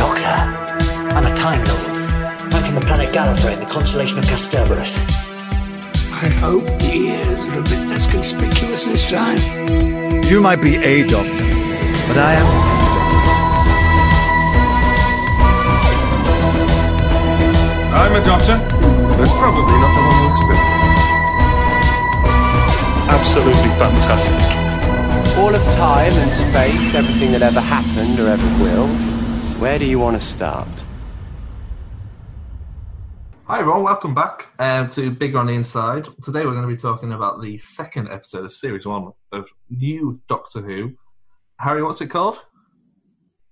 Doctor, I'm a Time Lord. I'm from the planet Gallifrey in the constellation of Kasterborous. I hope the ears are a bit less conspicuous this time. You might be a doctor, but I am. A doctor. I'm a doctor, but probably not the one you expected. Absolutely fantastic. All of time and space, everything that ever happened or ever will. Where do you want to start? Hi everyone, welcome back um, to Bigger on the Inside. Today we're going to be talking about the second episode of Series 1 of new Doctor Who. Harry, what's it called?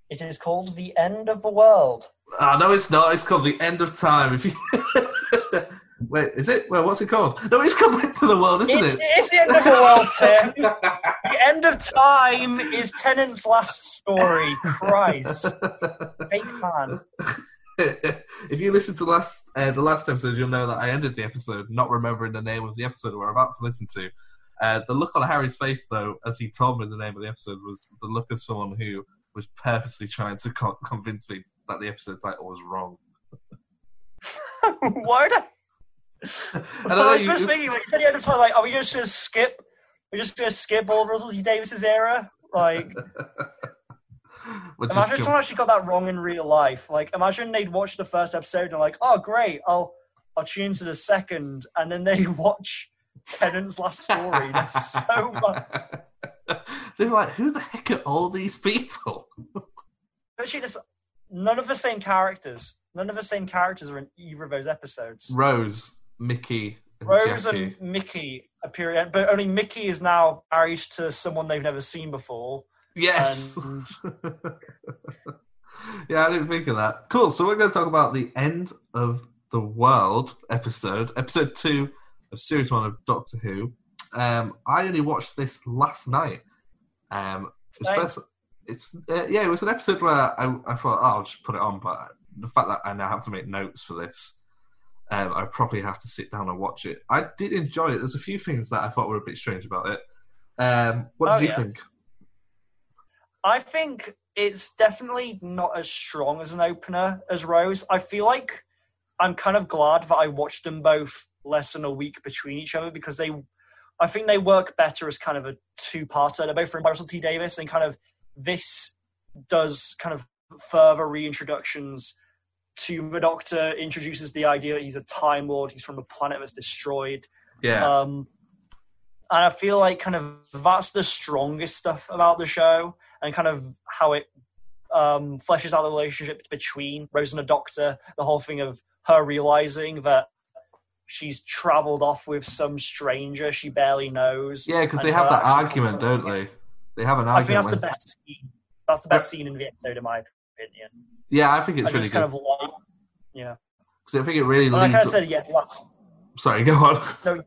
It is called The End of the World. Ah, no, it's not. It's called The End of Time. If you Wait, is it? Well, what's it called? No, it's called End of the World, isn't It's, it? it's the end of the world, Tim. the end of time is Tennant's last story. Christ. Fake man. if you listen to last uh, the last episode, you'll know that I ended the episode not remembering the name of the episode we're about to listen to. Uh, the look on Harry's face, though, as he told me the name of the episode, was the look of someone who was purposely trying to con- convince me that the episode title was wrong. Why would I? I I, don't know, was you just thinking, like, at the end of time, like, are we just going to skip? We're just going to skip all of Russell T Davies's era? Like, is imagine someone actually got that wrong in real life. Like, imagine they'd watch the first episode and like, oh, great, I'll I'll tune into the second, and then they watch Tennant's last story. That's so much. They're like, who the heck are all these people? Actually, there's none of the same characters. None of the same characters are in either of those episodes. Rose, Mickey, Rose Jackie. and Mickey appear, but only Mickey is now married to someone they've never seen before. Yes. And yeah, I didn't think of that. Cool. So we're going to talk about the end of the world episode, episode two of series one of Doctor Who. Um, I only watched this last night. Um, it was first, it's uh, yeah, it was an episode where I, I thought, oh, I'll just put it on, but the fact that I now have to make notes for this, um, I probably have to sit down and watch it. I did enjoy it. There's a few things that I thought were a bit strange about it. Um, what Oh, did you yeah. think? I think it's definitely not as strong as an opener as Rose. I feel like I'm kind of glad that I watched them both less than a week between each other because they, I think they work better as kind of a two-parter. They're both from Russell T Davies, and kind of this does kind of further reintroductions to the Doctor. Introduces the idea that he's a Time Lord. He's from a planet that's destroyed. Yeah. Um, and I feel like kind of that's the strongest stuff about the show, and kind of how it um, fleshes out the relationship between Rose and the Doctor. The whole thing of her realizing that she's travelled off with some stranger she barely knows. Yeah, because they have that argument, don't it. they? They have an argument. I think that's the best. Scene. That's the best scene in the episode, in my opinion. Yeah, I think it's I really just good kind of like, yeah. because I think it really like. I said, yeah, last, Sorry, go on. no,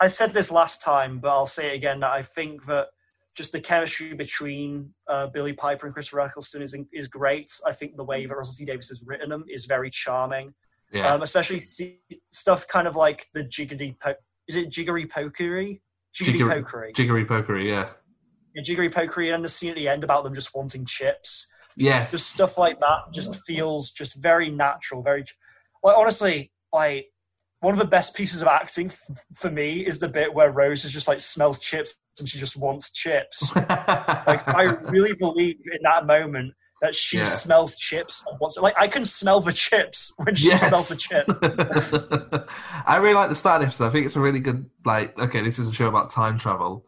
I said this last time, but I'll say it again. That I think that just the chemistry between uh, Billie Piper and Christopher Eccleston is is great. I think the way that Russell T Davies has written them is very charming. Yeah, Um, especially see, stuff kind of like the jiggity po- is it jiggery pokery? Jiggity Jiggery- pokery. jiggery pokery. Yeah. Yeah, jiggery pokery and the scene at the end about them just wanting chips. Yes. Just stuff like that just feels just very natural, very like honestly, like one of the best pieces of acting f- for me is the bit where Rose is just like smells chips and she just wants chips. like I really believe in that moment that she Yeah. smells chips and wants like I can smell the chips when she Yes. smells the chips. I really like the start of episode. I think it's a really good. Like, okay, this is a show about time travel.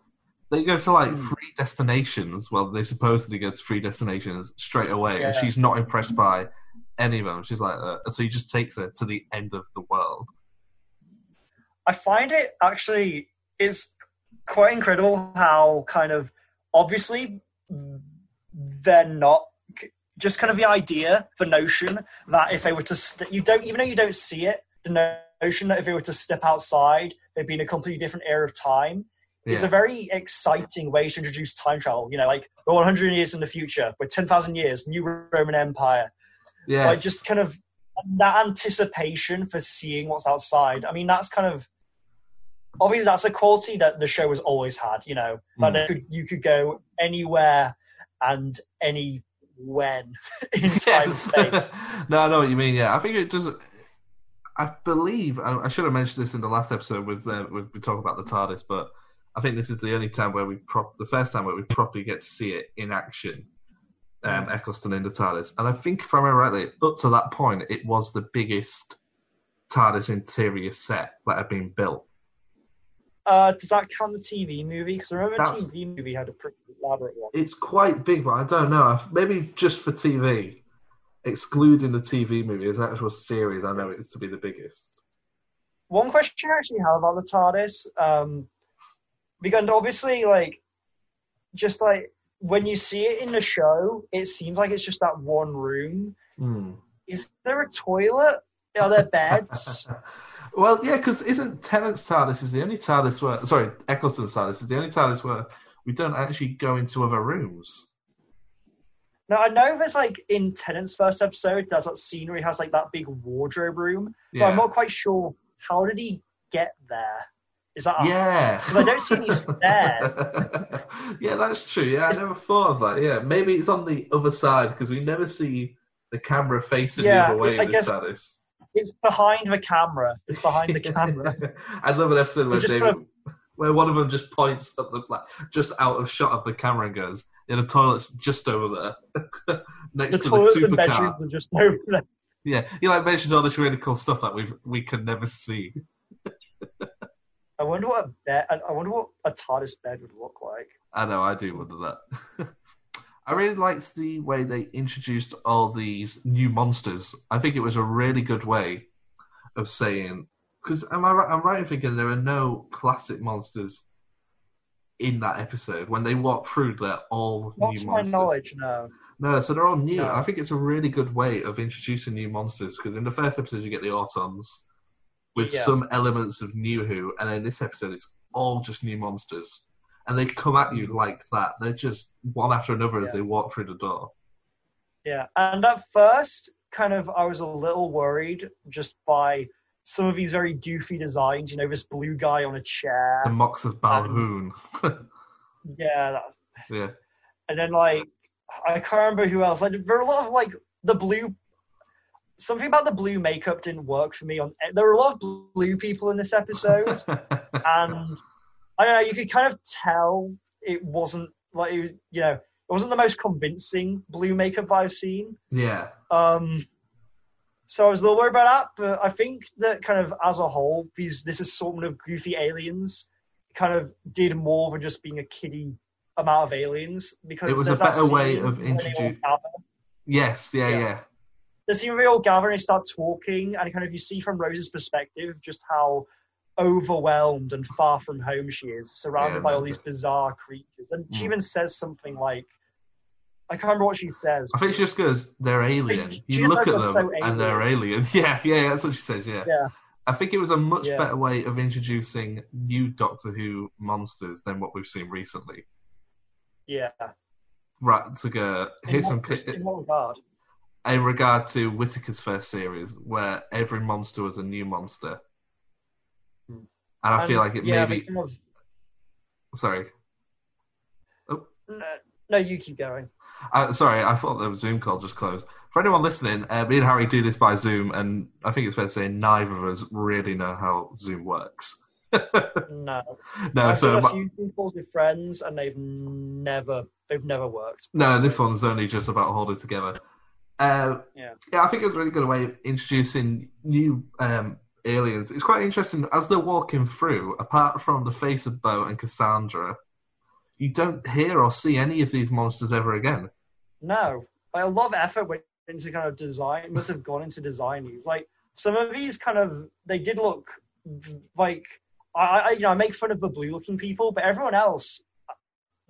They go to like Hmm. three destinations. Well, they supposedly go to three destinations straight away, and she's not impressed by any of them. She's like, uh, so he just takes her to the end of the world. I find it actually is quite incredible how kind of obviously they're not just kind of the idea, the notion that if they were to st- you don't even though you don't see it, the notion that if they were to step outside, they'd be in a completely different era of time. It's a very exciting way to introduce time travel. You know, like we're 100 years in the future, we're 10,000 years, new Roman Empire. Yeah, Like just kind of that anticipation for seeing what's outside. I mean, that's kind of obviously that's a quality that the show has always had. You know, that Mm. could, you could go anywhere and any when in time and space. no, I know what you mean. Yeah, I think it does. I believe I, I should have mentioned this in the last episode with uh, with we talk about the TARDIS, but I think this is the only time where we prop the first time where we properly get to see it in action. Um, Eccleston in the TARDIS, and I think if I remember rightly, up to that point, it was the biggest TARDIS interior set that had been built. Uh, does that count the TV movie? Because I remember That's- the TV movie had a pretty elaborate one. It's quite big, but I don't know. Maybe just for TV, excluding the TV movie as an actual series, I know it's to be the biggest. One question I actually have about the TARDIS, um, because obviously, like, just like when you see it in the show, it seems like it's just that one room. Hmm. Is there a toilet? Are there beds? well, yeah, because isn't Tennant's TARDIS is the only TARDIS where sorry, Eccleston's TARDIS is the only TARDIS where we don't actually go into other rooms. now I know there's like in Tennant's first episode, there's that scene where he has like that big wardrobe room, but I'm not quite sure how did he get there. Is that a yeah. 'Cause I don't see any stairs. yeah, that's true. Yeah, I never thought of that. Yeah, maybe it's on the other side because we never see the camera facing Yeah, the other way I in guess- TARDIS. It's behind the camera. It's behind the camera. I'd love an episode where David, kind where one of them just points at the like, just out of shot of the camera and goes, "Yeah, the toilet's just over there, next The to the toilets and supercar." bedrooms are just over there. Yeah, he like mentions all this really cool stuff that we we can never see. I wonder what a bed. I wonder what a TARDIS bed would look like. I know, I do wonder that. I really liked the way they introduced all these new monsters. I think it was a really good way of saying because am I right? I'm right in thinking there are no classic monsters in that episode. When they walk through, they're all Not new to my monsters. knowledge, no. No, so they're all new. No. I think it's a really good way of introducing new monsters because in the first episode you get the Autons with Yeah. some elements of New Who, and in this episode it's all just new monsters, and they come at you like that. They're just one after another as they walk through the door. Yeah, and at first, kind of, I was a little worried just by some of these very goofy designs. You know, this blue guy on a chair. The Moxx of Balhoon. Yeah, that, yeah, and then like I can't remember who else. Like there are a lot of like the blue. Something about the blue makeup didn't work for me. On there were a lot of blue people in this episode, and I don't know. You could kind of tell it wasn't like it was, you know it wasn't the most convincing blue makeup I've seen. yeah, Um, so I was a little worried about that, but I think that kind of as a whole, these this assortment of goofy aliens kind of did more than just being a kiddie amount of aliens because It was a better way of when they all introdu- gather. yes, yeah, Yeah. yeah, The scene where all gather and they start talking, and kind of you see from Rose's perspective just how overwhelmed and far from home she is, surrounded Yeah, by all these bizarre creatures. And she Mm. even says something like, I can't remember what she says. I think she just goes, "They're alien." She You look at them, "So and they're alien. Yeah, yeah, that's what she says. Yeah. Yeah. I think it was a much Yeah. better way of introducing new Doctor Who monsters than what we've seen recently. Yeah. Right to go here's some in, in what regard? In regard to Whittaker's first series, where every monster was a new monster, Hmm. and I feel like it yeah, maybe. of- Sorry, no, no, you keep going. uh, sorry, I thought the Zoom call just closed. For anyone listening, uh, me and Harry do this by Zoom, and I think it's fair to say neither of us really know how Zoom works. No, no, I've so a few Zoom calls with friends, and they've never, they've never worked. No, this one's only just about holding together. Uh, Yeah. yeah, I think it was a really good way of introducing new um, aliens. It's quite interesting as they're walking through. Apart from the face of Boe and Cassandra, you don't hear or see any of these monsters ever again. No, like a lot of effort went into kind of design. Must have gone into design these. Like some of these, kind of, they did look like I, I, you know, I make fun of the blue-looking people, but everyone else,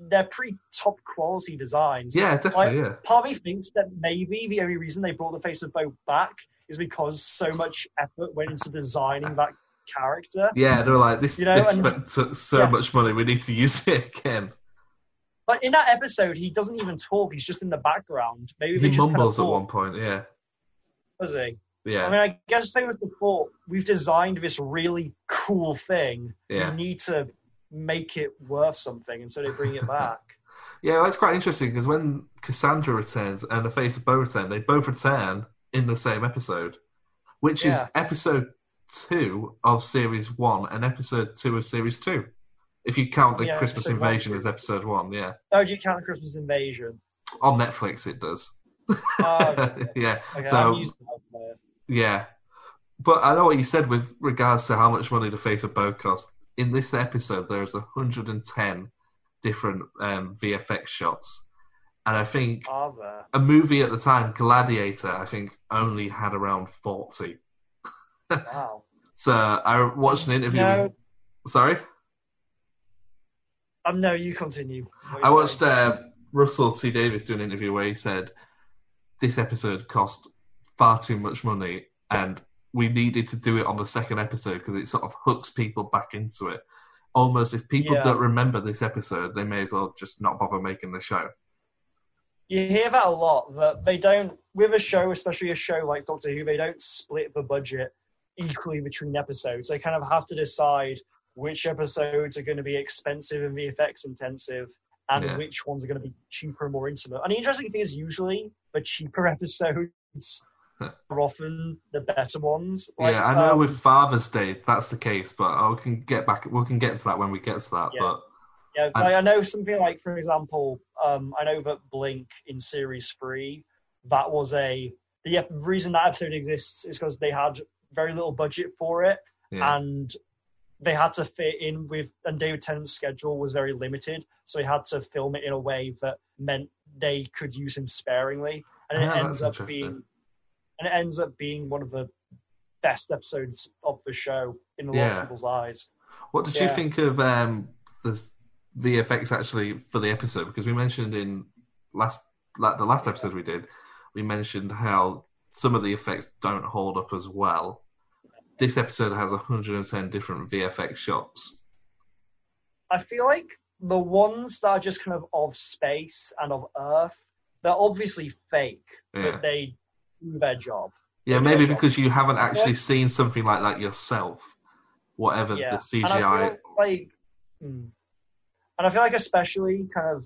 they're pretty top quality designs. Yeah, definitely. Like, yeah, part of me thinks that maybe the only reason they brought the face of Boe back is because so much effort went into designing that character. yeah. they're like, "This, You know, this and- spent took so yeah. much money. We need to use it again." But in that episode, he doesn't even talk. He's just in the background. Maybe He just mumbles at one point. Yeah, was he? yeah, I mean, I guess they were the thought we've designed this really cool thing. yeah. We need to make it worth something, and so they bring it back. Yeah, that's quite interesting because when Cassandra returns and the face of Boe return, they both return in the same episode, which is episode two of series one and episode two of series two. If you count the Yeah, Christmas episode one, Invasion as episode one, yeah. Oh, do you count the Christmas Invasion? On Netflix, it does. Oh, okay. yeah. Okay, so I'm used to. Yeah. But I know what you said with regards to how much money the face of Boe cost. In this episode, there's 110 different um, VFX shots. And I think a movie at the time, Gladiator, I think only had around 40. Wow. So I watched an interview. No. With, sorry? Um, no, you continue. I watched uh, Russell T Davies do an interview where he said this episode cost far too much money and we needed to do it on the second episode because it sort of hooks people back into it. Almost if people Yeah. don't remember this episode, they may as well just not bother making the show. You hear that a lot that they don't with a show, especially a show like Doctor Who, they don't split the budget equally between episodes. They kind of have to decide which episodes are going to be expensive and VFX intensive, and Yeah. which ones are going to be cheaper and more intimate. And the interesting thing is, usually the cheaper episodes are often the better ones. Like, yeah, I know um, with Father's Day that's the case, but I can get back. We can get to that when we get to that. Yeah. But Yeah, like, I know something like, for example, um, I know that Blink in series three, that was a the reason that episode exists is because they had very little budget for it, yeah, and they had to fit in with, and David Tennant's schedule was very limited, so he had to film it in a way that meant they could use him sparingly, and it Ah, ends up being, and it ends up being one of the best episodes of the show in a lot Yeah. of people's eyes. What did you think of um, the VFX actually for the episode? Because we mentioned in last like the last episode we did, we mentioned how some of the effects don't hold up as well. This episode has 110 different VFX shots. I feel like the ones that are just kind of of space and of Earth, they're obviously fake, Yeah, but they do their job. yeah, maybe their job. because you haven't actually seen something like that yourself. Whatever yeah, the And CGI. feel like, hmm. and I feel like especially kind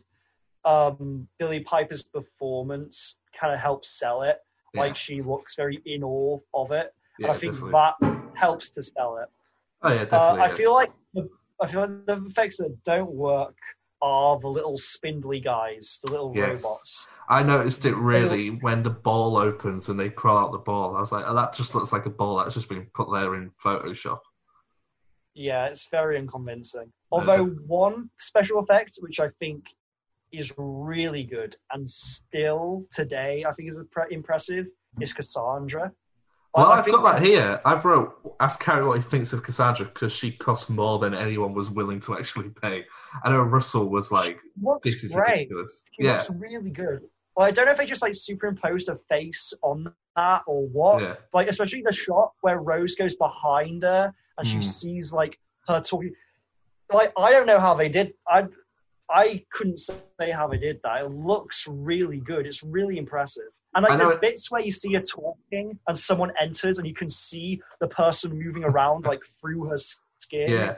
of um, Billie Piper's performance kind of helps sell it. Yeah, Like she looks very in awe of it, yeah, and I think definitely. that helps to sell it. oh yeah, Uh, definitely. I feel like the, I feel like the effects that don't work are the little spindly guys, the little Yes. robots. I noticed it really when the ball opens and they crawl out the ball. I was like, oh, that just looks like a ball that's just been put there in Photoshop. Yeah, it's very unconvincing. Although one special effect, which I think is really good and still today I think is impre- impressive, is Cassandra. Well, I I've got that here. I've wrote, ask Harry what he thinks of Cassandra because she costs more than anyone was willing to actually pay. I know Russell was like, this is great. ridiculous. She Yeah, looks really good. Well, I don't know if they just like superimposed a face on that or what. yeah, Like especially the shot where Rose goes behind her and she Mm. sees like her talking. Like I don't know how they did. I I couldn't say how they did that. It looks really good. It's really impressive. And like there's bits where you see her talking and someone enters and you can see the person moving around like through her skin. yeah.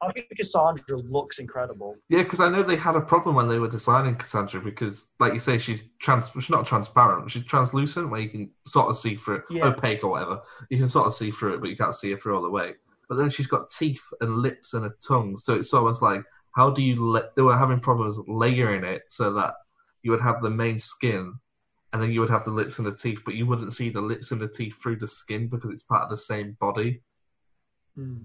I think Cassandra looks incredible. Yeah, because I know they had a problem when they were designing Cassandra because, like you say, she's trans. She's not transparent. She's translucent, where you can sort of see through it, Yeah. opaque or whatever. You can sort of see through it, but you can't see it through all the way. But then she's got teeth and lips and a tongue, so it's almost like how do you? let they were having problems layering it so that you would have the main skin, and then you would have the lips and the teeth, but you wouldn't see the lips and the teeth through the skin because it's part of the same body. Mm.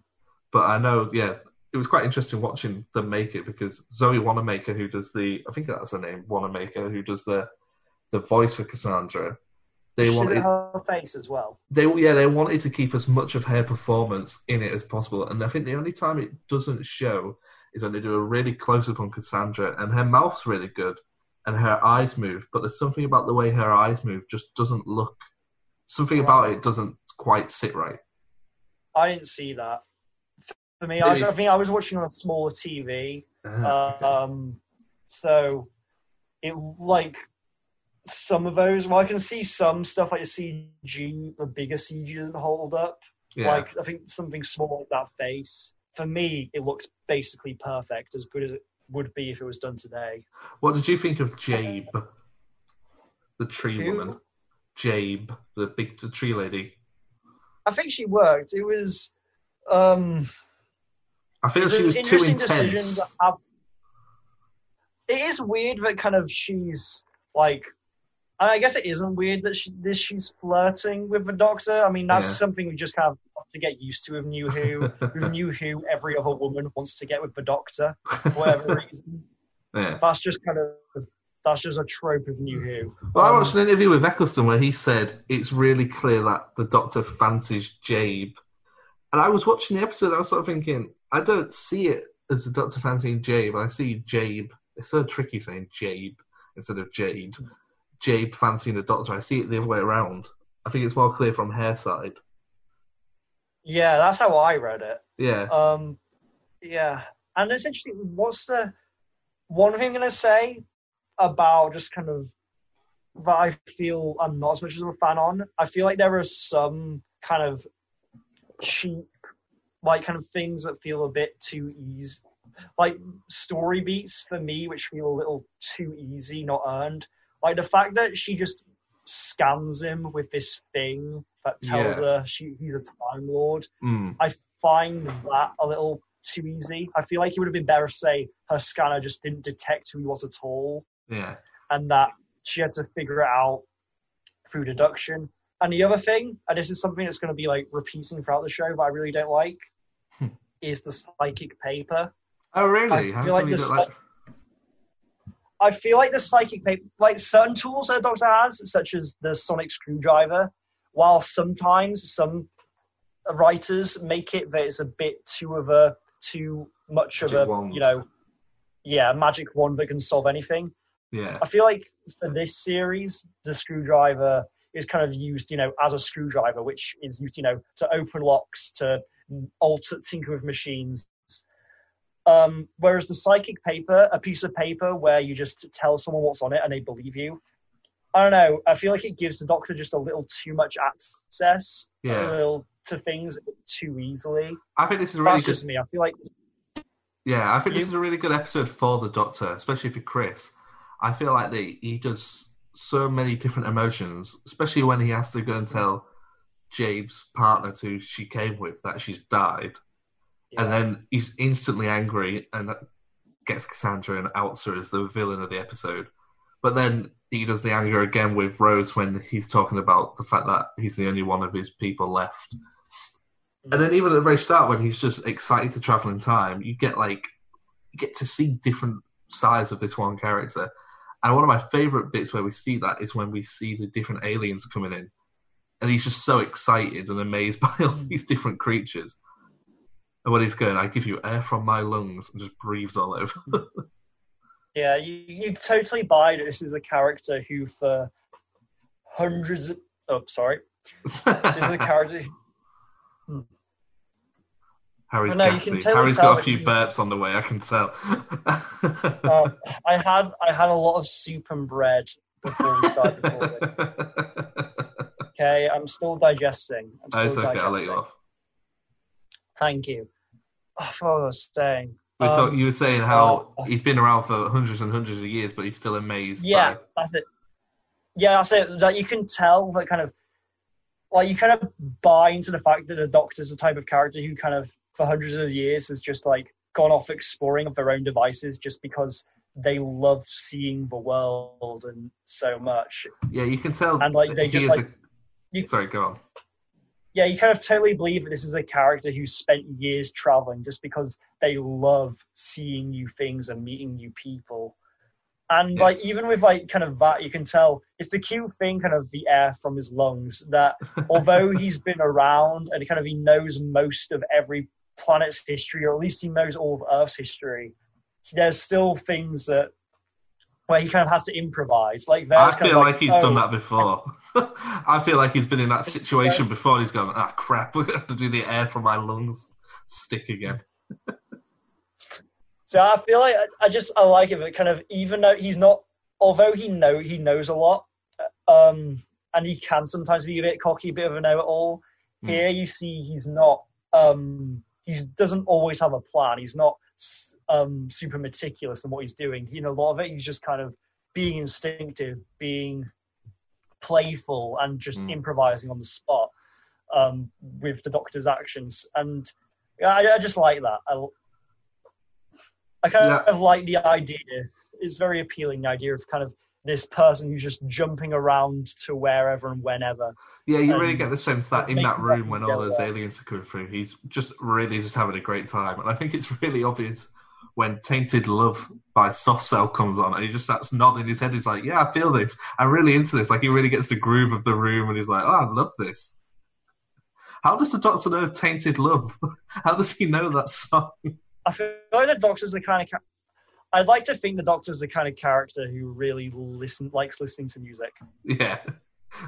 But I know, yeah, it was quite interesting watching them make it because Zoe Wanamaker, who does the, I think that's her name, Wanamaker, who does the the voice for Cassandra, they Should wanted, her face as well. they yeah, they wanted to keep as much of her performance in it as possible. And I think the only time it doesn't show is when they do a really close up on Cassandra, and her mouth's really good, and her eyes move, but there's something about the way her eyes move just doesn't look. Something about it doesn't quite sit right. I didn't see that. For me, I, I think I was watching on a smaller TV, Uh, um, so it like some of those. Well, I can see some stuff like the CG, the bigger CG doesn't hold up. yeah. Like I think something small like that face. For me, it looks basically perfect, as good as it would be if it was done today. What did you think of Jabe, the tree Who? woman? Jabe, the big the tree lady. I think she worked. It was um I feel she was too intense. to have- It is weird that kind of she's like, and I guess it isn't weird that she, this she's flirting with the Doctor. I mean, that's Yeah. something we just kind of have to get used to with New Who. with New Who, every other woman wants to get with the Doctor for whatever reason. yeah. That's just kind of that's just a trope of New Who. Well, I Um, watched an interview with Eccleston where he said it's really clear that the Doctor fancies Jabe. And I was watching the episode, I was sort of thinking, I don't see it as the Doctor fancying Jabe. I see Jabe. It's so tricky saying Jabe instead of Jade. Jabe fancying the Doctor. I see it the other way around. I think it's more clear from her side. Yeah, that's how I read it. Yeah. Um, yeah, and it's interesting. What's the one thing I'm gonna say about just kind of that I feel I'm not as much as a fan on? I feel like there are some kind of cheap, like kind of things that feel a bit too easy, like story beats for me, which feel a little too easy, not earned. Like the fact that she just scans him with this thing that tells Yeah. her she he's a time lord. Mm. I find that a little too easy. I feel like it would have been better if, say, her scanner just didn't detect who he was at all, Yeah. and that she had to figure it out through deduction. And the other thing, and this is something that's going to be like repeating throughout the show, but I really don't like, Hmm. is the psychic paper. Oh, really? I feel like come you this- like- I feel like the psychic paper, like certain tools that Doctor has, such as the sonic screwdriver, while sometimes some writers make it that it's a bit too of a too much of a wand. you know, yeah, magic wand that can solve anything. Yeah. I feel like for this series, the screwdriver is kind of used, you know, as a screwdriver, which is used, you know, to open locks, to alter, tinker with machines. Um, whereas the psychic paper, a piece of paper where you just tell someone what's on it and they believe you. I don't know. I feel like it gives the doctor just a little too much access Yeah. a little, to things too easily. I think this is really That's good. just me. I feel like Yeah, I think this is a really good episode for the Doctor, especially for Chris. I feel like they, he does so many different emotions, especially when he has to go and tell Jabe's partner who she came with that she's died. And then he's instantly angry and gets Cassandra and outs her as the villain of the episode. But then he does the anger again with Rose when he's talking about the fact that he's the only one of his people left. And then even at the very start, when he's just excited to travel in time, you get like you get to see different sides of this one character. And one of my favourite bits where we see that is when we see the different aliens coming in, and he's just so excited and amazed by all mm. these different creatures. And when he's going, I give you air from my lungs, and just breathes all over. Mm. Yeah, you, you totally buy that this is a character who, for hundreds of. Oh, sorry. This is a character. Harry's I know, you can totally Harry's tell got a few burps on the way. I can tell. Um, I had I had a lot of soup and bread before we started recording. Okay, I'm still digesting. I'm Oh, still it's okay. I'll let you off. Thank you. Oh, I forgot what I was saying. We were talk- Um, you were saying how well- he's been around for hundreds and hundreds of years, but he's still amazed. Yeah, by- that's it. Yeah, that's it. That you can tell that kind of like you kind of buy into the fact that the Doctor's the type of character who kind of for hundreds of years has just like gone off exploring of their own devices just because they love seeing the world and so much. yeah, you can tell. And, like, they just, like- a- you- Sorry, go on. Yeah, you kind of totally believe that this is a character who spent years traveling just because they love seeing new things and meeting new people. And like even with like kind of that, you can tell it's the cute thing, kind of the air from his lungs. That although he's been around and kind of he knows most of every planet's history, or at least he knows all of Earth's history, there's still things that where he kind of has to improvise. Like I kind feel of like, he's oh, done that before. I feel like he's been in that situation before. He's gone, ah, crap, we're going to have to do the air from my lungs stick again. So I feel like I, I just I like it, but kind of even though he's not, although he know he knows a lot, um, and he can sometimes be a bit cocky, a bit of a know-it-all. Here you see he's not. Um, he doesn't always have a plan. He's not um, super meticulous in what he's doing. You know, a lot of it he's just kind of being instinctive, being playful, and just Mm. improvising on the spot um, with the Doctor's actions. And I, I just like that. I, I kind Yeah. of like the idea. It's very appealing. The idea of kind of this person who's just jumping around to wherever and whenever. Yeah, you really get the sense that in that that room when all those aliens are coming through, he's just really just having a great time. And I think it's really obvious when Tainted Love by Soft Cell comes on and he just starts nodding his head. He's like, Yeah, I feel this. I'm really into this. Like he really gets the groove of the room and he's like, Oh, I love this. How does the Doctor know Tainted Love? How does he know that song? I feel like the Doctor's the kind of. Ca- I'd like to think the Doctor's the kind of character who really listen likes listening to music. Yeah.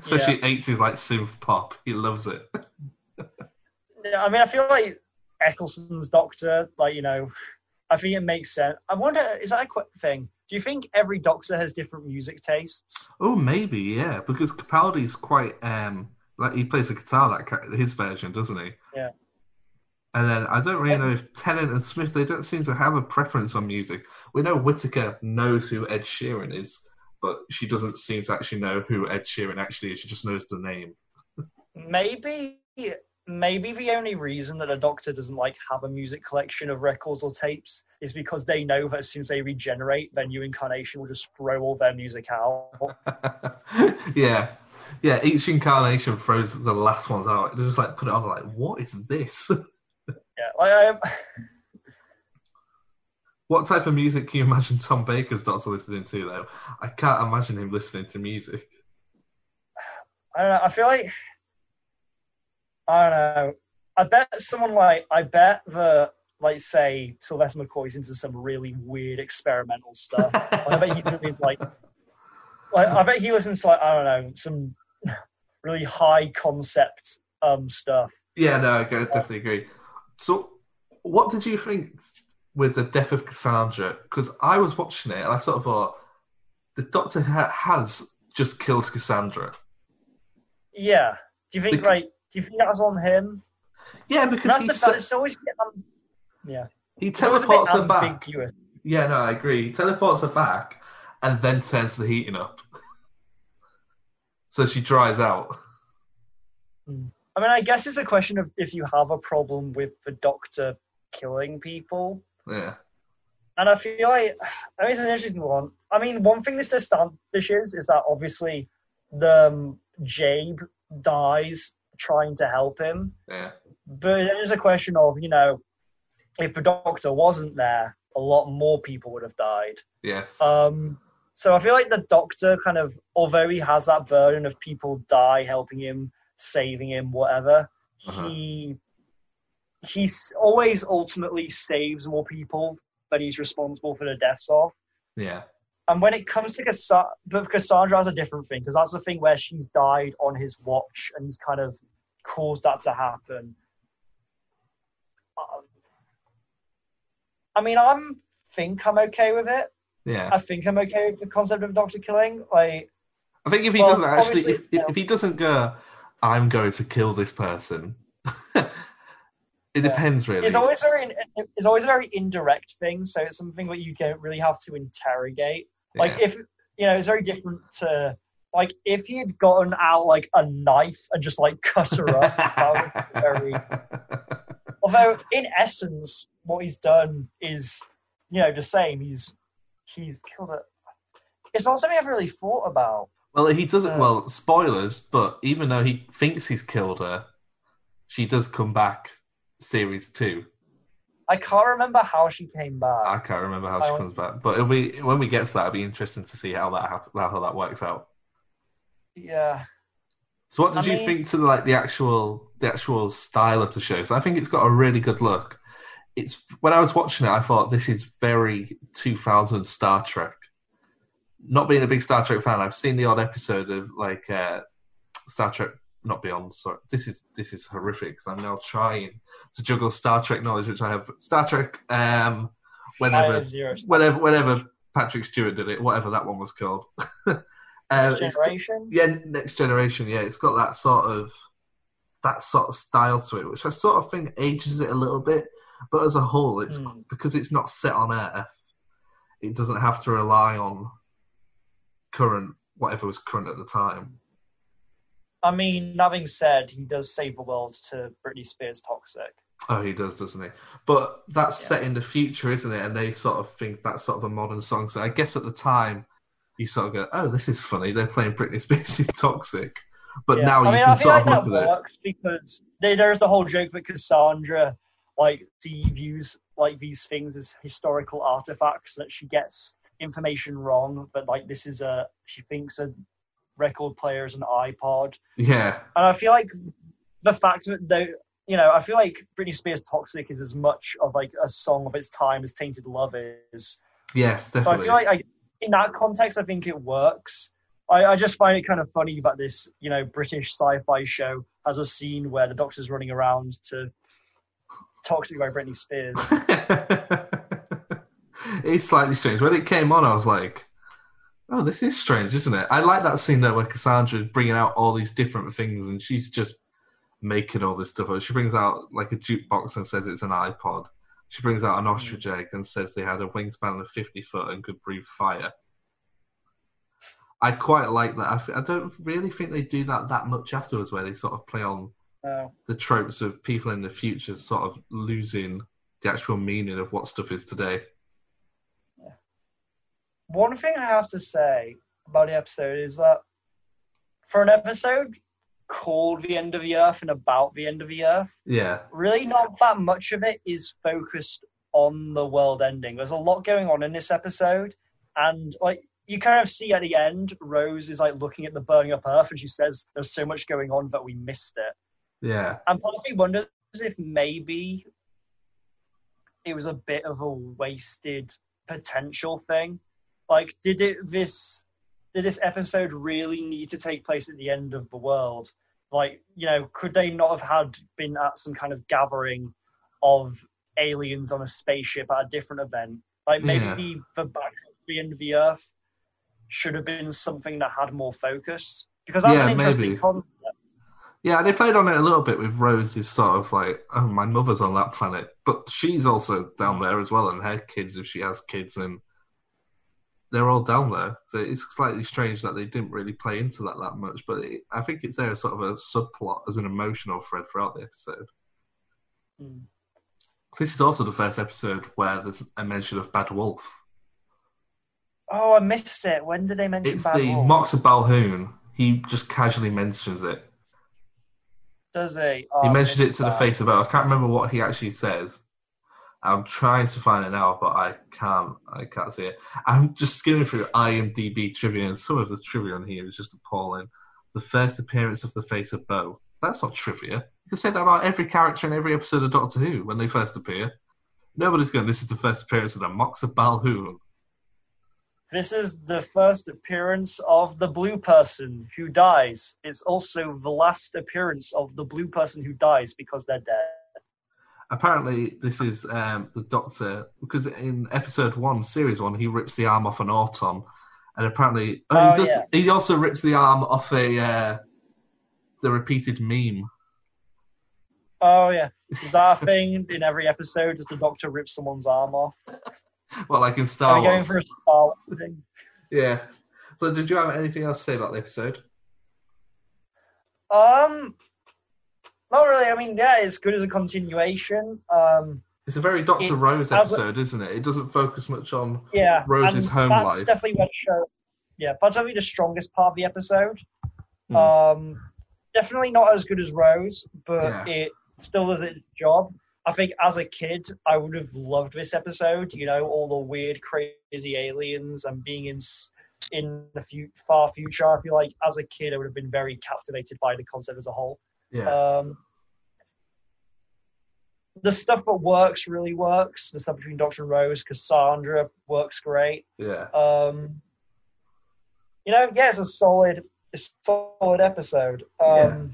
Especially 80s like synth pop. He loves it. Yeah, I mean, I feel like Eccleston's Doctor, like you know, I think it makes sense. I wonder, is that a quick thing? Do you think every Doctor has different music tastes? Oh, maybe, yeah, because Capaldi's quite um like he plays the guitar that his version, doesn't he? Yeah. And then I don't really know if Tennant and Smith they don't seem to have a preference on music. We know Whittaker knows who Ed Sheeran is, but she doesn't seem to actually know who Ed Sheeran actually is. She just knows the name. Maybe, maybe the only reason that a Doctor doesn't like have a music collection of records or tapes is because they know that as soon as they regenerate, their new incarnation will just throw all their music out. yeah. Yeah, each incarnation throws the last ones out. They just like put it on like, what is this? Yeah, like I, am what type of music can you imagine Tom Baker's Doctor listening to though? I can't imagine him listening to music. I don't know. I feel like I don't know. I bet someone like I bet that like say Sylvester McCoy's into some really weird experimental stuff. I bet he's like, like I bet he listens to like I don't know some really high concept um stuff. Yeah, no, I definitely agree. So, what did you think with the death of Cassandra? Because I was watching it and I sort of thought the Doctor ha- has just killed Cassandra. Yeah. Do you think like do you think that was on him? Yeah, because That's the sa- fact. It's always um, yeah. he It's always a bit teleports her back. Yeah, no, I agree. He teleports her back and then turns the heating up. so she dries out. I mean, I guess it's a question of if you have a problem with the Doctor killing people. Yeah. And I feel like I mean, it's an interesting one. I mean, one thing this establishes is that obviously the um, Jabe dies trying to help him, Yeah. but it is a question of you know if the Doctor wasn't there, a lot more people would have died. Yes. Um, so I feel like the Doctor kind of, although he has that burden of people die helping him, saving him, whatever, Uh-huh. he he's always ultimately saves more people that he's responsible for the deaths of. yeah. And when it comes to Cassandra, but Cassandra has a different thing because that's the thing where she's died on his watch and he's kind of caused that to happen. Um, I mean, I'm think I'm okay with it. Yeah. I think I'm okay with the concept of Doctor killing. Like, I think if he Well, doesn't actually, if, know- if he doesn't go, I'm going to kill this person. it depends, really. it's always very, it's always a very indirect thing. So it's something that you don't really have to interrogate. Like, Yeah. if you know, it's very different to like if he had gotten out like a knife and just like cut her up. that would be very. Although, in essence, what he's done is, you know, the same. He's he's killed her. It's not something I've really thought about. well, he doesn't. Uh, well, spoilers. But even though he thinks he's killed her, she does come back. Series two. I can't remember how she came back. I can't remember how she Oh. comes back, but it'll be when we get to that. It'll be interesting to see how that how that works out. yeah. So, what did I you mean- think to the, like the actual the actual style of the show? So, I think it's got a really good look. It's when I was watching it, I thought this is very 2000 Star Trek. Not being a big Star Trek fan, I've seen the odd episode of like uh, Star Trek. Not Beyond. Sorry, this is this is horrific. 'cause I'm now trying to juggle Star Trek knowledge, which I have. Star Trek. Um, whenever whenever whenever Patrick Stewart did it, whatever that one was called. it's Generation. yeah, next generation. Yeah, it's got that sort of that sort of style to it, which I sort of think ages it a little bit. But as a whole, it's Hmm. because it's not set on Earth. It doesn't have to rely on current whatever was current at the time. I mean, that being said, he does save the world to Britney Spears' "Toxic." Oh, he does, doesn't he? But that's Yeah. set in the future, isn't it? And they sort of think that's sort of a modern song. So I guess at the time, you sort of go, "Oh, this is funny." They're playing Britney Spears' "Toxic," but Yeah. now I you mean, can sort of look at it. because they, there's the whole joke that Cassandra, like, she views like these things as historical artifacts that she gets information wrong, but like this is a she thinks a record player is an iPod, Yeah, and I feel like the fact that they. You know, I feel like Britney Spears' "Toxic" is as much of like a song of its time as "Tainted Love" is. yes, definitely. So I feel like I, in that context, I think it works. I, I just find it kind of funny that this, you know, British sci-fi show has a scene where the Doctor's running around to "Toxic" by Britney Spears. it's slightly strange. When it came on, I was like, "Oh, this is strange, isn't it?" I like that scene though, where Cassandra is bringing out all these different things, and she's just making all this stuff. up. She brings out like a jukebox and says it's an iPod. She brings out an ostrich egg and says they had a wingspan of fifty foot and could breathe fire. I quite like that. I, f- I don't really think they do that that much afterwards, where they sort of play on Uh, the tropes of people in the future sort of losing the actual meaning of what stuff is today. One thing I have to say about the episode is that for an episode called "The End of the Earth" and about the end of the Earth, Yeah, really not that much of it is focused on the world ending. There's a lot going on in this episode, and like you kind of see at the end, Rose is like looking at the burning up Earth, and she says, "There's so much going on that we missed it." yeah, And part of me wonders if maybe it was a bit of a wasted potential thing. Like, did it this did this episode really need to take place at the end of the world? Like, you know, could they not have had been at some kind of gathering of aliens on a spaceship at a different event? Like maybe Yeah. the, the back of the end of the Earth should have been something that had more focus. Because that's Yeah, an interesting maybe. concept. yeah. They played on it a little bit with Rose's sort of like, oh, my mother's on that planet, but she's also down there as well, and her kids, if she has kids, and they're all down there. So it's slightly strange that they didn't really play into that that much, but it, I think it's there as sort of a subplot as an emotional thread throughout the episode. Hmm. This is also the first episode where there's a mention of Bad Wolf. Oh, I missed it. When did they mention It's Bad the Wolf? Moxx of Balhoon. He just casually mentions it. Does he? he Oh, I mentions it to the face of it. I can't remember what he actually says. I'm trying to find it now, but I can't. I can't see it. I'm just skimming through IMDb trivia, and some of the trivia on here is just appalling. The first appearance of the face of Boe. That's not trivia. You can say that about every character in every episode of Doctor Who when they first appear. Nobody's going. This is the first appearance of the Moxx of Balhoon. This is the first appearance of the blue person who dies. It's also the last appearance of the blue person who dies because they're dead. Apparently, this is um, the Doctor because in episode one, series one, he rips the arm off an auton, and apparently oh, he, does, yeah. he also rips the arm off a uh, the repeated meme. Oh yeah, is a thing in every episode? Does the Doctor rip someone's arm off? Well, like in Star we going for a Star thing? yeah. So, did you have anything else to say about the episode? Um, not really. I mean, yeah, it's good as a continuation. Um, It's a very Doctor Rose as a- episode, isn't it? It doesn't focus much on. yeah, Rose's home that's life. definitely what show. Yeah, that's definitely the strongest part of the episode. Hmm. Um, definitely not as good as Rose, but Yeah. it still does its job. I think as a kid, I would have loved this episode. You know, all the weird, crazy aliens and being in in the fu- far future. I feel like as a kid, I would have been very captivated by the concept as a whole. Yeah, Um, the stuff that works really works. The stuff between Doctor and Rose, Cassandra works great. yeah, Um, you know, yeah, it's a solid, it's a solid episode. Um,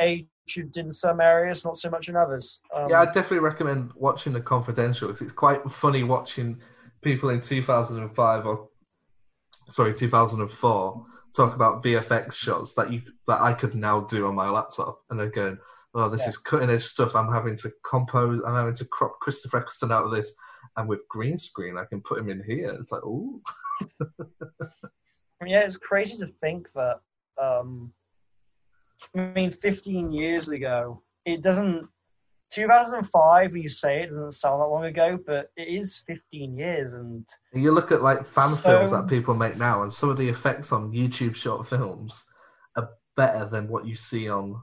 Aged in some areas, not so much in others. Um, yeah. I definitely recommend watching the Confidential because it's quite funny watching people in 2005 or sorry 2004 talk about VFX shots that you that I could now do on my laptop, and they're going, oh, this Yeah. is cutting edge stuff. I'm having to compose. I'm having to crop Christopher Eccleston out of this, and with green screen, I can put him in here. It's like, oh, yeah, it's crazy to think that. Um, I mean, 15 years ago, it doesn't. 2005, when you say it, doesn't sound that long ago, but it is 15 years, and you look at like fan So- films that people make now, and some of the effects on YouTube short films are better than what you see on.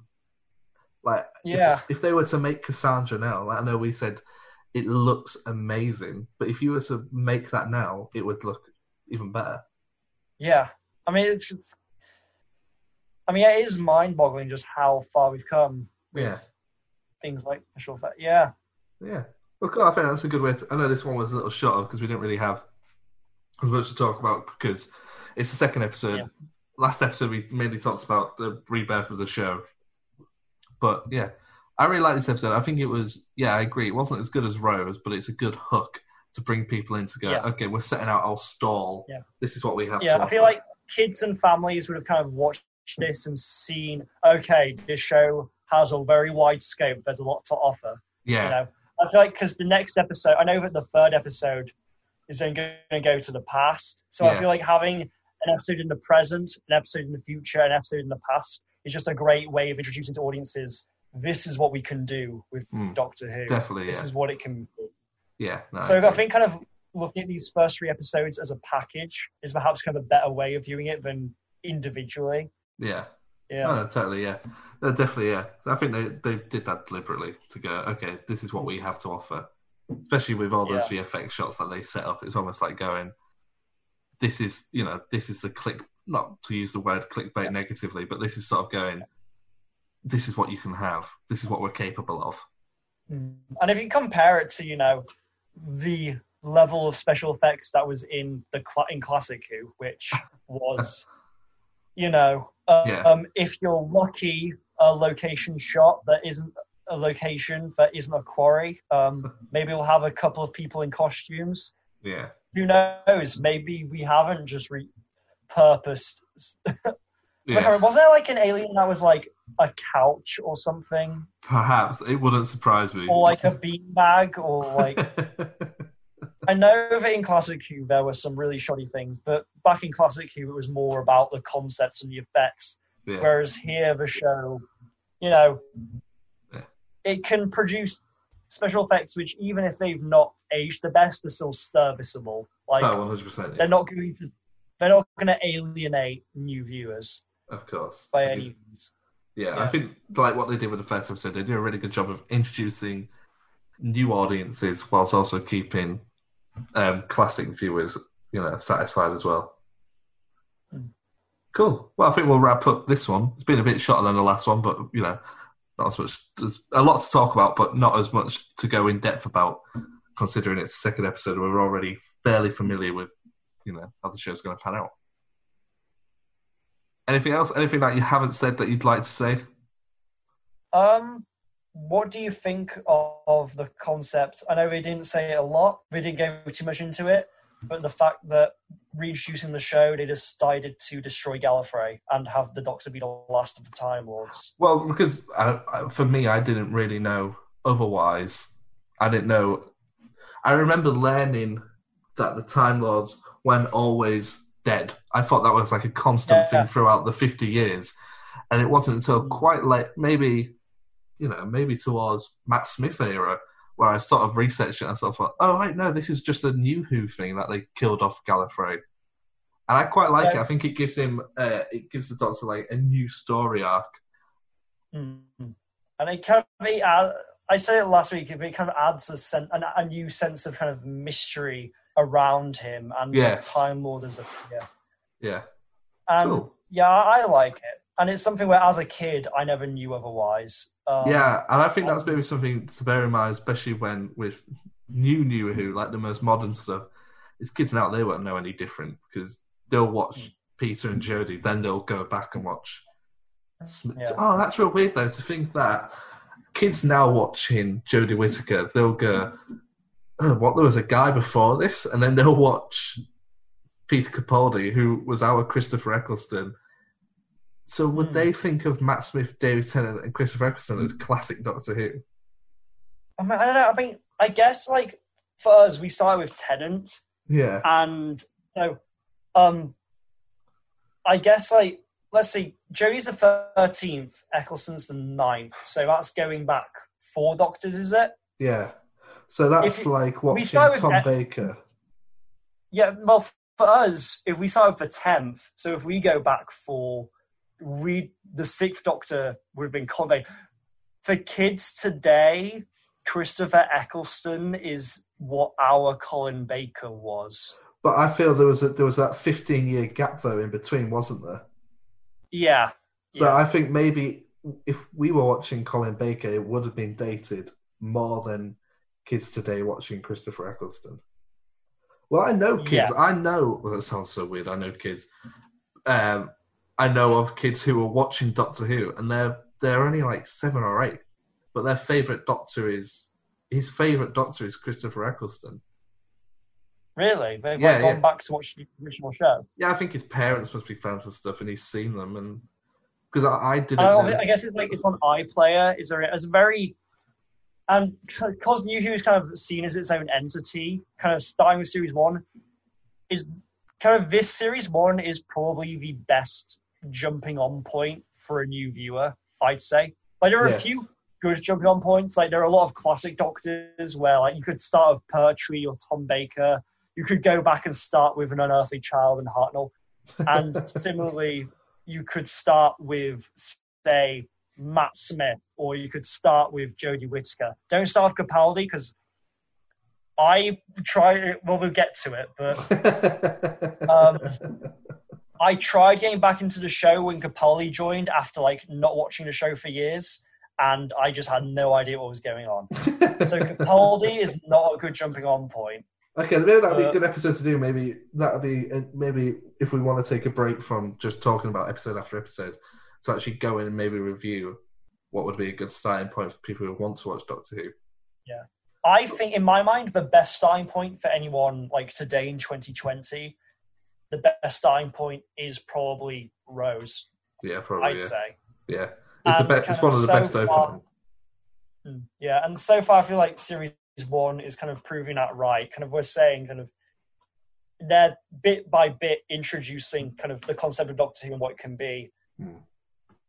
Like, if- Yeah. if, they were to make Cassandra now, like I know we said it looks amazing, but if you were to make that now, it would look even better. yeah, I mean, it's. it's I mean, it is mind-boggling just how far we've come with Yeah. things like special effects. Yeah, Yeah. Well, cool. I think that's a good way. To, I know this one was a little shorter because we didn't really have as much to talk about because it's the second episode. Yeah. Last episode we mainly talked about the rebirth of the show, but yeah, I really like this episode. I think it was. Yeah, I agree. It wasn't as good as Rose, but it's a good hook to bring people in to go. Yeah. Okay, we're setting out our stall. Yeah. This is what we have. yeah. to I feel like kids and families would have kind of watched this and seen, okay, this show has a very wide scope. There's a lot to offer. yeah, You know, I feel like because the next episode, I know that the third episode is then going to go to the past. So I feel like having an episode in the present, an episode in the future, an episode in the past is just a great way of introducing to audiences. This is what we can do with Hmm. Doctor Who. definitely. This Yeah, is what it can be. yeah. no, so I agree. think kind of looking at these first three episodes as a package is perhaps kind of a better way of viewing it than individually. yeah. Yeah. No, no, totally, yeah. No, definitely, yeah. I think they, they did that deliberately to go, okay, this is what we have to offer. Especially with all those VFX shots that they set up. It's almost like going, this is, you know, this is the click, not to use the word clickbait negatively, but this is sort of going, this is what you can have. This is what we're capable of. Mm. And if you compare it to, you know, the level of special effects that was in the cla in Classic Who, which was, you know, um, Yeah. if you're lucky, a location shot that isn't a location that isn't a quarry. Um, maybe we'll have a couple of people in costumes. Yeah. Who knows? Maybe we haven't just repurposed. Yeah. Wasn't there like an alien that was like a couch or something, Perhaps. It wouldn't surprise me. or like a beanbag, or like I know that in Classic Who there were some really shoddy things, but back in Classic Who it was more about the concepts and the effects. yeah. Whereas here the show, you know, Yeah. it can produce special effects which even if they've not aged the best, they're still serviceable. Like oh, 100%. Yeah. they're not going to they're not going to alienate new viewers Of course. by I any means. Yeah, Yeah. I think like what they did with the first episode, they did a really good job of introducing new audiences whilst also keeping um, classic viewers, you know, satisfied as well. Mm. Cool. Well, I think we'll wrap up this one. It's been a bit shorter than the last one, but you know, not as much. There's a lot to talk about, but not as much to go in depth about. Considering it's the second episode, we're already fairly familiar with, you know, how the show's going to pan out. Anything else? Anything that you haven't said that you'd like to say? Um, what do you think of, of the concept? I know we didn't say it a lot. We didn't go too much into it, but the fact that reintroducing the show, they decided to destroy Gallifrey and have the Doctor be the last of the Time Lords. Well, because I, I, for me, I didn't really know otherwise. I didn't know. I remember learning that the Time Lords weren't always dead. I thought that was like a constant Yeah. thing throughout the 50 years. And it wasn't until quite late, maybe, you know, maybe towards Matt Smith era, where I sort of researched it and sort of thought, oh, right, no, this is just a new Who thing that they killed off Gallifrey. And I quite like it. I think it gives him, uh, it gives the Doctor like a new story arc. Mm. And it kind of, it add, I said it last week, it kind of adds a, sen- an, a new sense of kind of mystery around him and Yes. the Time Lord as a figure. Yeah. And Cool. yeah, I like it. And it's something where, as a kid, I never knew otherwise. Um, Yeah, and I think that's maybe something to bear in mind, especially when with new New Who, like the most modern stuff, is kids now they won't know any different because they'll watch Peter and Jodie, then they'll go back and watch. Yeah. Oh, that's real weird though to think that kids now watching Jodie Whittaker, they'll go, "What? There was a guy before this," and then they'll watch Peter Capaldi, who was our Christopher Eccleston. So would Hmm. they think of Matt Smith, David Tennant, and Christopher Eccleston as classic Doctor Who? I, mean, I don't know. I mean, I guess like for us, we started with Tennant, Yeah. and so um, I guess like let's see, Jodie's the thirteenth, Eccleston's the 9th, so that's going back four Doctors, is it? Yeah. So that's you- like watching with Tom Baker. Yeah, well, for us, if we start with the tenth, so if we go back for we the sixth Doctor would have been Colin Baker. For kids today, Christopher Eccleston is what our Colin Baker was. But I feel there was a, there was that 15 year gap though in between, wasn't there? Yeah, So yeah. I think maybe if we were watching Colin Baker, it would have been dated more than kids today watching Christopher Eccleston. Well, I know kids. Yeah. I know. Well, that sounds so weird. I know kids. Um, I know of kids who are watching Doctor Who, and they're they're only like seven or eight, but their favorite Doctor is his favorite Doctor is Christopher Eccleston. Really, they've Yeah, like, gone yeah. back to watch the original show. Yeah, I think his parents must be fans of stuff, and he's seen them, and because I, I didn't. I. I guess it's like it's on iPlayer. Is there? It's very and because New Who is kind of seen as its own entity, kind of starting with series one, is kind of this series one is probably the best jumping on point for a new viewer. I'd say. Like there are Yes. a few good jumping on points. Like there are a lot of classic Doctors where like you could start with Pertwee or Tom Baker. You could go back and start with an Unearthly Child and Hartnell. And similarly, you could start with, say, Matt Smith, or you could start with Jodie Whittaker. Don't start with Capaldi because I try. Well, we'll get to it, but um, I tried getting back into the show when Capaldi joined after like not watching the show for years, and I just had no idea what was going on. So Capaldi is not a good jumping on point. Okay, maybe that'd be a Uh, good episode to do. Maybe that'd be uh, maybe if we want to take a break from just talking about episode after episode, to actually go in and maybe review what would be a good starting point for people who want to watch Doctor Who. Yeah. I think, in my mind, the best starting point for anyone like today in 2020, the best starting point is probably Rose. Yeah, probably. I'd yeah, say. yeah. It's the best. It's one of the so best far- openings. Mm, Yeah, and so far I feel like series one is kind of proving that right. Kind of we're saying kind of they're bit by bit introducing kind of the concept of Doctor Who and what it can be. Hmm.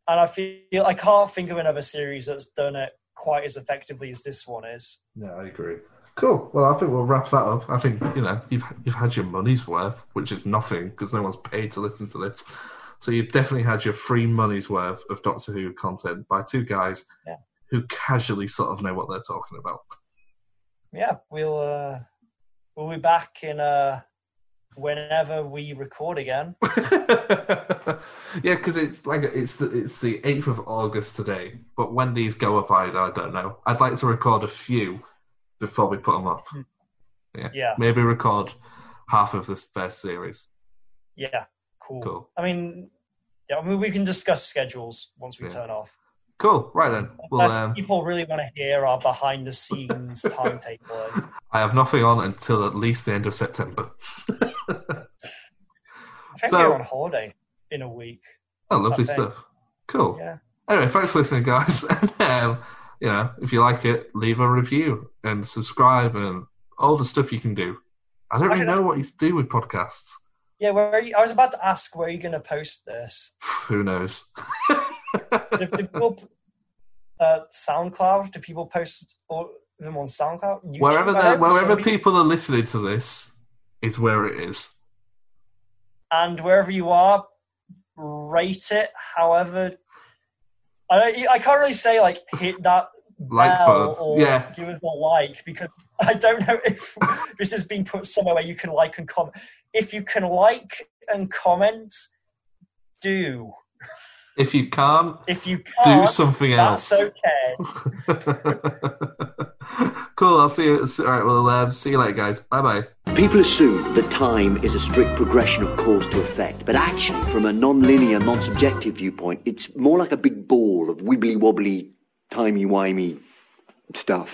And I feel I can't think of another series that's done it quite as effectively as this one is. Yeah, I agree. Cool. Well, I think we'll wrap that up. I think you know you've you've had your money's worth, which is nothing because no one's paid to listen to this. So you've definitely had your free money's worth of Doctor Who content by two guys Yeah. who casually sort of know what they're talking about. Yeah, we'll uh, we'll be back in uh, whenever we record again. yeah, because it's like it's the, it's the eighth of August today. But when these go up, I, I don't know. I'd like to record a few before we put them up. Yeah, Yeah. maybe record half of this first series. Yeah, cool. Cool. I mean, yeah, I mean we can discuss schedules once we Yeah. turn off. Cool. Right then. Well, Unless um, people really want to hear our behind the scenes timetable. I have nothing on until at least the end of September. I think So- we're on holiday in a week. Oh, lovely stuff. Cool. Yeah. Anyway, thanks for listening, guys. And, um, you know, if you like it, leave a review and subscribe and all the stuff you can do. I don't really know what you do with podcasts. Yeah, where are you, I was about to ask where you're going to post this. Who knows? Do, do people, uh, SoundCloud? Do people post all them on SoundCloud? YouTube? wherever I know the, wherever people are listening to this is where it is. and wherever you are, rate it. However, I I can't really say like hit that Like bell button. or Yeah. give us a like because I don't know if this has been put somewhere where you can like and comment. If you can like and comment, do. If you can't, If you do can't, something else. that's else. okay. cool. I'll see you. All right. Well, um, see you later, guys. Bye bye. People assume that time is a strict progression of cause to effect, but actually, from a non-linear, non-subjective viewpoint, it's more like a big ball of wibbly-wobbly, timey-wimey stuff.